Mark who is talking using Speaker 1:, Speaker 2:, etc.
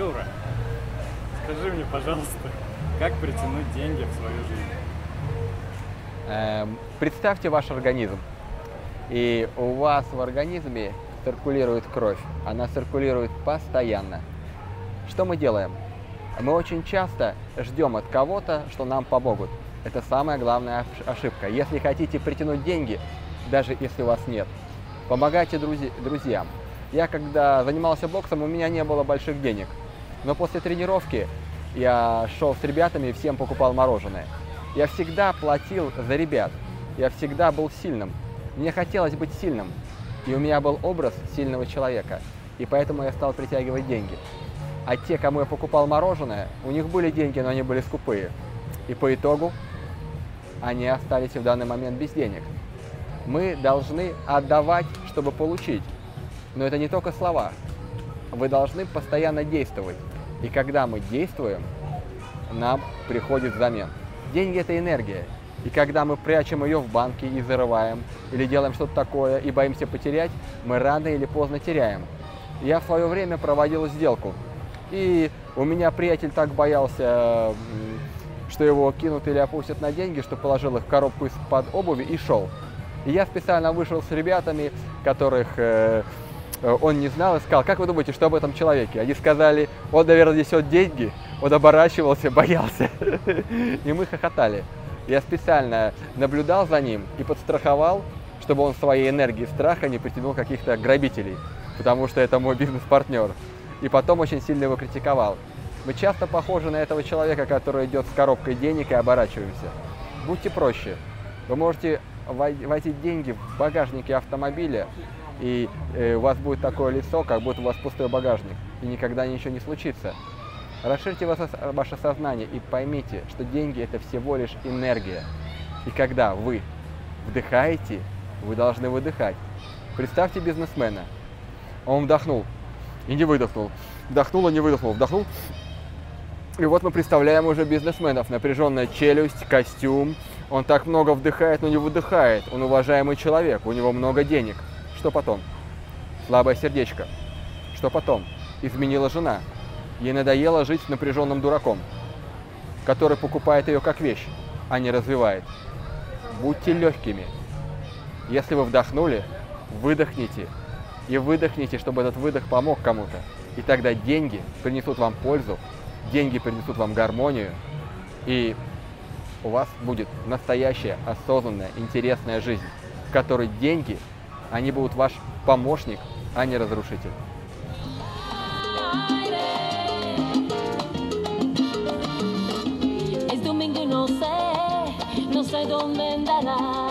Speaker 1: Юра, скажи мне, пожалуйста, как притянуть деньги в свою жизнь?
Speaker 2: Эм, представьте ваш организм. И у вас в организме циркулирует кровь. Она циркулирует постоянно. Что мы делаем? Мы очень часто ждем от кого-то, что нам помогут. Это самая главная ошибка. Если хотите притянуть деньги, даже если у вас нет, помогайте друзьям. Я когда занимался боксом, у меня не было больших денег. Но после тренировки я шел с ребятами и всем покупал мороженое. Я всегда платил за ребят. Я всегда был сильным. Мне хотелось быть сильным. И у меня был образ сильного человека. И поэтому я стал притягивать деньги. А те, кому я покупал мороженое, у них были деньги, но они были скупые. И по итогу они остались в данный момент без денег. Мы должны отдавать, чтобы получить. Но это не только слова. Вы должны постоянно действовать. И когда мы действуем, нам приходит взамен. Деньги – это энергия. И когда мы прячем ее в банке и зарываем, или делаем что-то такое и боимся потерять, мы рано или поздно теряем. Я в свое время проводил сделку. И у меня приятель так боялся, что его кинут или опустят на деньги, что положил их в коробку из-под обуви и шел. И я специально вышел с ребятами, которых э, он не знал, и сказал, как вы думаете, что об этом человеке? Они сказали, он, наверное, несет деньги, он оборачивался, боялся. И мы хохотали. Я специально наблюдал за ним и подстраховал, чтобы он своей энергией страха не притянул каких-то грабителей, потому что это мой бизнес-партнер. И потом очень сильно его критиковал. Мы часто похожи на этого человека, который идет с коробкой денег и оборачиваемся. Будьте проще. Вы можете возить деньги в багажнике автомобиля, и э, у вас будет такое лицо, как будто у вас пустой багажник, и никогда ничего не случится. Расширьте ваше сознание и поймите, что деньги это всего лишь энергия. И когда вы вдыхаете, вы должны выдыхать. Представьте бизнесмена. Он вдохнул и не выдохнул. Вдохнул и не выдохнул. Вдохнул. И вот мы представляем уже бизнесменов. Напряженная челюсть, костюм. Он так много вдыхает, но не выдыхает. Он уважаемый человек, у него много денег. Что потом? Слабое сердечко. Что потом? Изменила жена. Ей надоело жить с напряженным дураком, который покупает ее как вещь, а не развивает. Будьте легкими. Если вы вдохнули, выдохните. И выдохните, чтобы этот выдох помог кому-то. И тогда деньги принесут вам пользу, деньги принесут вам гармонию, и у вас будет настоящая, осознанная, интересная жизнь, в которой деньги, они будут ваш помощник, а не разрушитель.
Speaker 3: no sé, dónde andará.